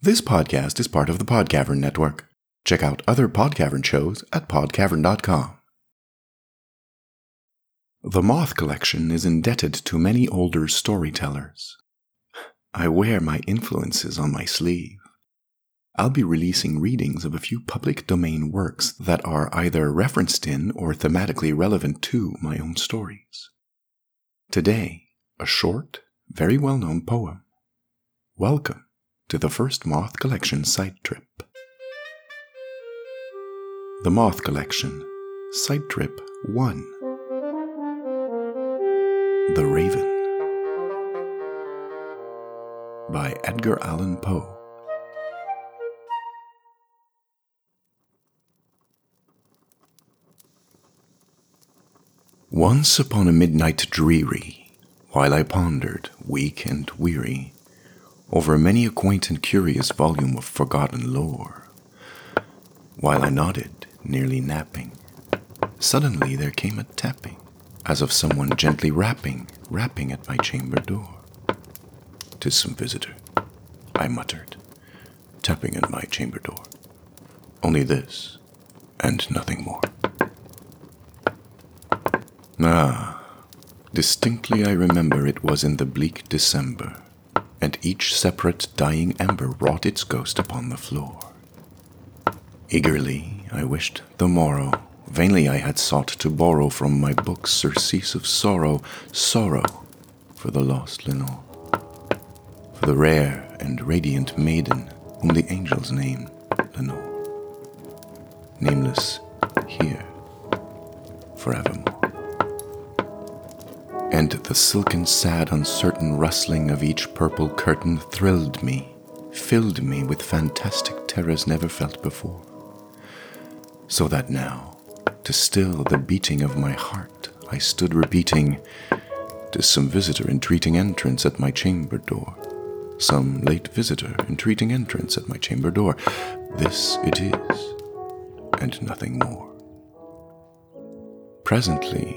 This podcast is part of the Podcavern Network. Check out other Podcavern shows at podcavern.com. The Moth Collection is indebted to many older storytellers. I wear my influences on my sleeve. I'll be releasing readings of a few public domain works that are either referenced in or thematically relevant to my own stories. Today, a short, very well known poem. Welcome to the first Moth Collection sidetrip. The Moth Collection, Sidetrip 1 The Raven by Edgar Allan Poe. Once upon a midnight dreary, while I pondered, weak and weary, over many a quaint and curious volume of forgotten lore, while I nodded, nearly napping, suddenly there came a tapping, as of someone gently rapping, rapping at my chamber door. "'Tis some visitor, I muttered, tapping at my chamber door. Only this, and nothing more. Ah, distinctly I remember it was in the bleak December, and each separate dying ember wrought its ghost upon the floor. Eagerly I wished the morrow, vainly I had sought to borrow from my books surcease of sorrow, sorrow for the lost Lenore, for the rare and radiant maiden whom the angels name Lenore, nameless here forevermore and the silken, sad, uncertain rustling of each purple curtain thrilled me, filled me with fantastic terrors never felt before. So that now, to still the beating of my heart, I stood repeating, "'Tis some visitor entreating entrance at my chamber door. Some late visitor entreating entrance at my chamber door. This it is, and nothing more. Presently,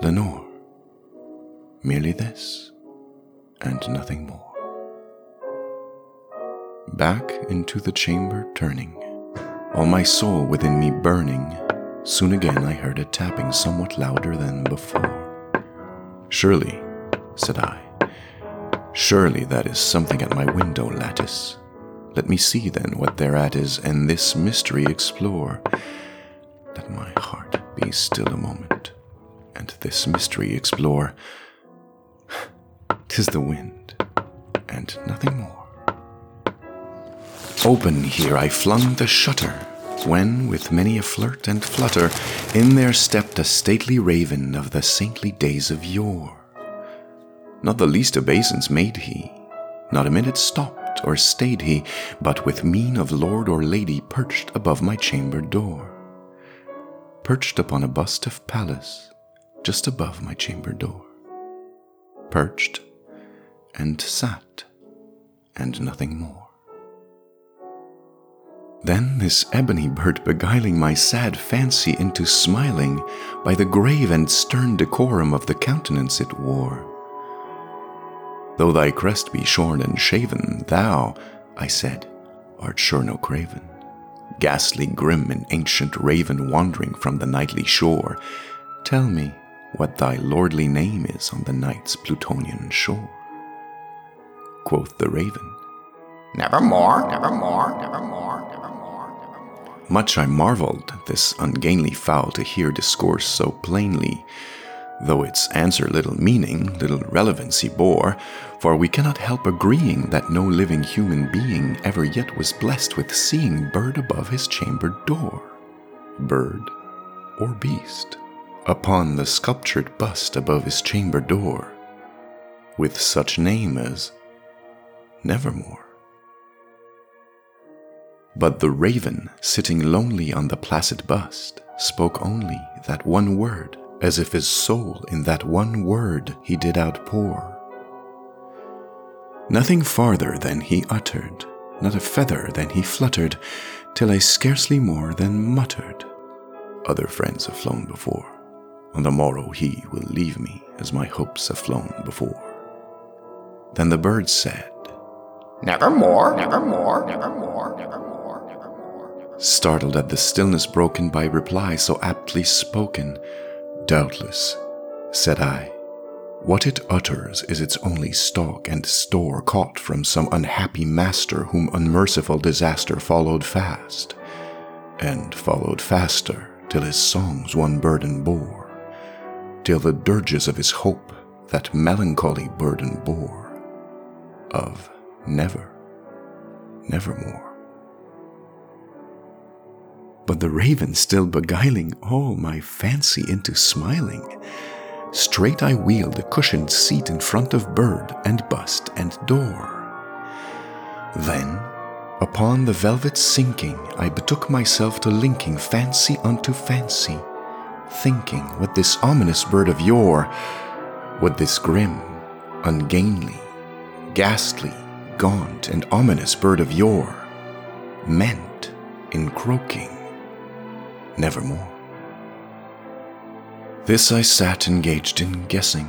Lenore. Merely this, and nothing more. Back into the chamber turning, all my soul within me burning, soon again I heard a tapping somewhat louder than before. Surely, said I, surely that is something at my window lattice. Let me see then what thereat is, and this mystery explore. Let my heart be still a moment this mystery explore. Tis the wind, and nothing more. Open here I flung the shutter, when, with many a flirt and flutter, in there stepped a stately raven of the saintly days of yore. Not the least obeisance made he, not a minute stopped or stayed he, but with mien of lord or lady perched above my chamber door. Perched upon a bust of Pallas, just above my chamber door, perched and sat, and nothing more. Then this ebony bird beguiling my sad fancy into smiling by the grave and stern decorum of the countenance it wore. Though thy crest be shorn and shaven, thou, I said, art sure no craven, ghastly grim and ancient raven wandering from the nightly shore. Tell me, what thy lordly name is on the night's Plutonian shore. Quoth the raven, Nevermore, nevermore, nevermore, nevermore, nevermore. Much I marvelled this ungainly fowl to hear discourse so plainly, though its answer little meaning, little relevancy bore, for we cannot help agreeing that no living human being ever yet was blessed with seeing bird above his chamber door, bird or beast, upon the sculptured bust above his chamber door, with such name as Nevermore. But the raven, sitting lonely on the placid bust, spoke only that one word, as if his soul in that one word he did outpour. Nothing farther than he uttered, not a feather than he fluttered, till I scarcely more than muttered. Other friends have flown before. On the morrow he will leave me, as my hopes have flown before. Then the bird said, Nevermore, nevermore, nevermore, nevermore, nevermore. startled at the stillness broken by reply so aptly spoken. Doubtless, said I, what it utters is its only stock and store caught from some unhappy master whom unmerciful disaster followed fast, and followed faster till his songs one burden bore, till the dirges of his hope that melancholy burden bore, of never, nevermore. But the raven still beguiling all my fancy into smiling, straight I wheeled a cushioned seat in front of bird and bust and door. Then, upon the velvet sinking, I betook myself to linking fancy unto fancy, thinking what this ominous bird of yore, what this grim, ungainly, ghastly, gaunt, and ominous bird of yore meant in croaking nevermore. This I sat engaged in guessing,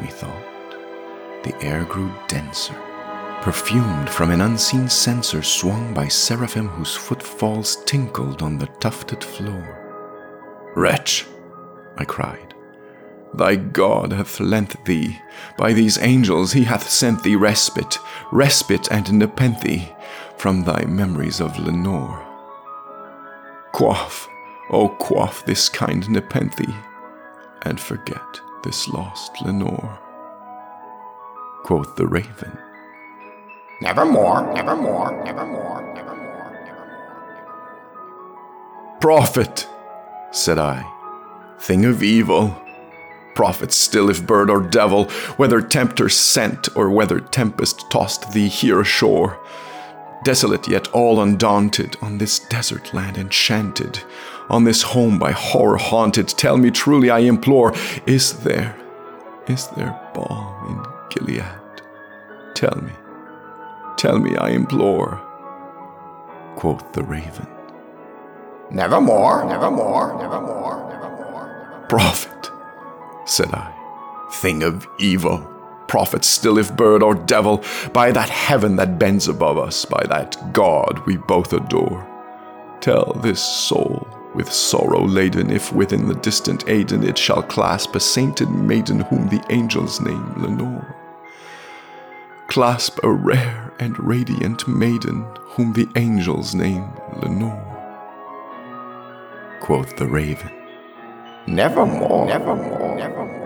methought, the air grew denser, perfumed from an unseen censer swung by seraphim whose footfalls tinkled on the tufted floor. Wretch, I cried, thy God hath lent thee, by these angels he hath sent thee respite, respite and nepenthe from thy memories of Lenore. Quaff, oh quaff this kind nepenthe, and forget this lost Lenore. Quoth the raven, Nevermore, nevermore, nevermore, nevermore, nevermore. Prophet, said I, thing of evil. Prophet still if bird or devil, whether tempter sent or whether tempest tossed thee here ashore. Desolate yet all undaunted, on this desert land enchanted, on this home by horror haunted, tell me truly, I implore, is there, is there balm in Gilead? Tell me, tell me, I implore. Quoth the raven, Nevermore, nevermore, nevermore, nevermore. Prophet, said I, thing of evil, prophet still if bird or devil, by that heaven that bends above us, by that God we both adore, tell this soul with sorrow laden if within the distant Aidenn it shall clasp a sainted maiden whom the angels name Lenore. Clasp a rare and radiant maiden whom the angels name Lenore. Quoth the raven, nevermore, nevermore, nevermore.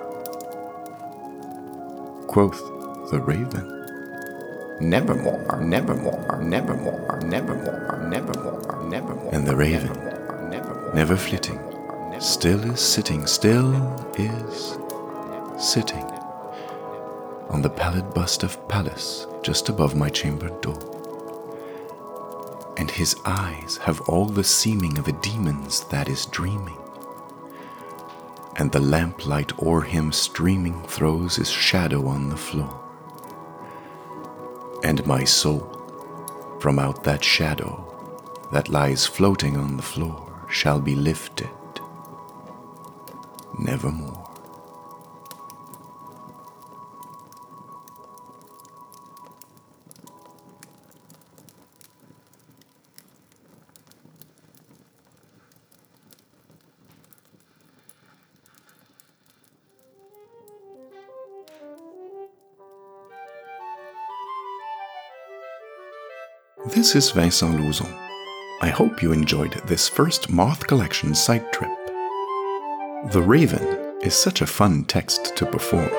Quoth the raven. Nevermore, nevermore, nevermore, nevermore, nevermore, nevermore. And the raven, never flitting, still is sitting, still is sitting on the pallid bust of Pallas just above my chamber door. And his eyes have all the seeming of a demon's that is dreaming. And the lamplight o'er him streaming throws his shadow on the floor. And my soul, from out that shadow that lies floating on the floor, shall be lifted nevermore. This is Vincent Lauzon. I hope you enjoyed this first Moth Collection sidetrip. The Raven is such a fun text to perform.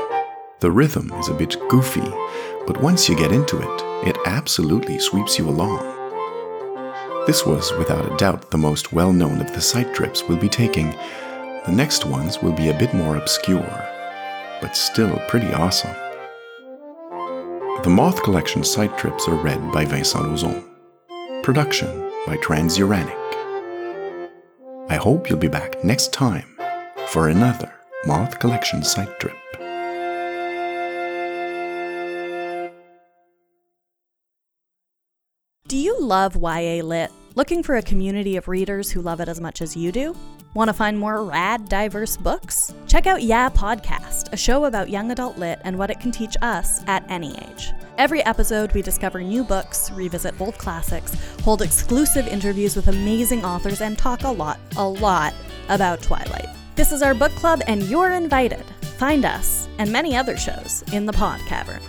The rhythm is a bit goofy, but once you get into it, it absolutely sweeps you along. This was, without a doubt, the most well known of the sidetrips we'll be taking. The next ones will be a bit more obscure, but still pretty awesome. The Moth Collection sidetrips are read by Vincent Lauzon. Production by Transuranic. I hope you'll be back next time for another Moth Collection sidetrip. Do you love YA Lit? Looking for a community of readers who love it as much as you do? Want to find more rad, diverse books? Check out Yeah Podcast, a show about young adult lit and what it can teach us at any age. Every episode, we discover new books, revisit old classics, hold exclusive interviews with amazing authors, and talk a lot, a lot about Twilight. This is our book club, and you're invited. Find us and many other shows in the Pod Cavern.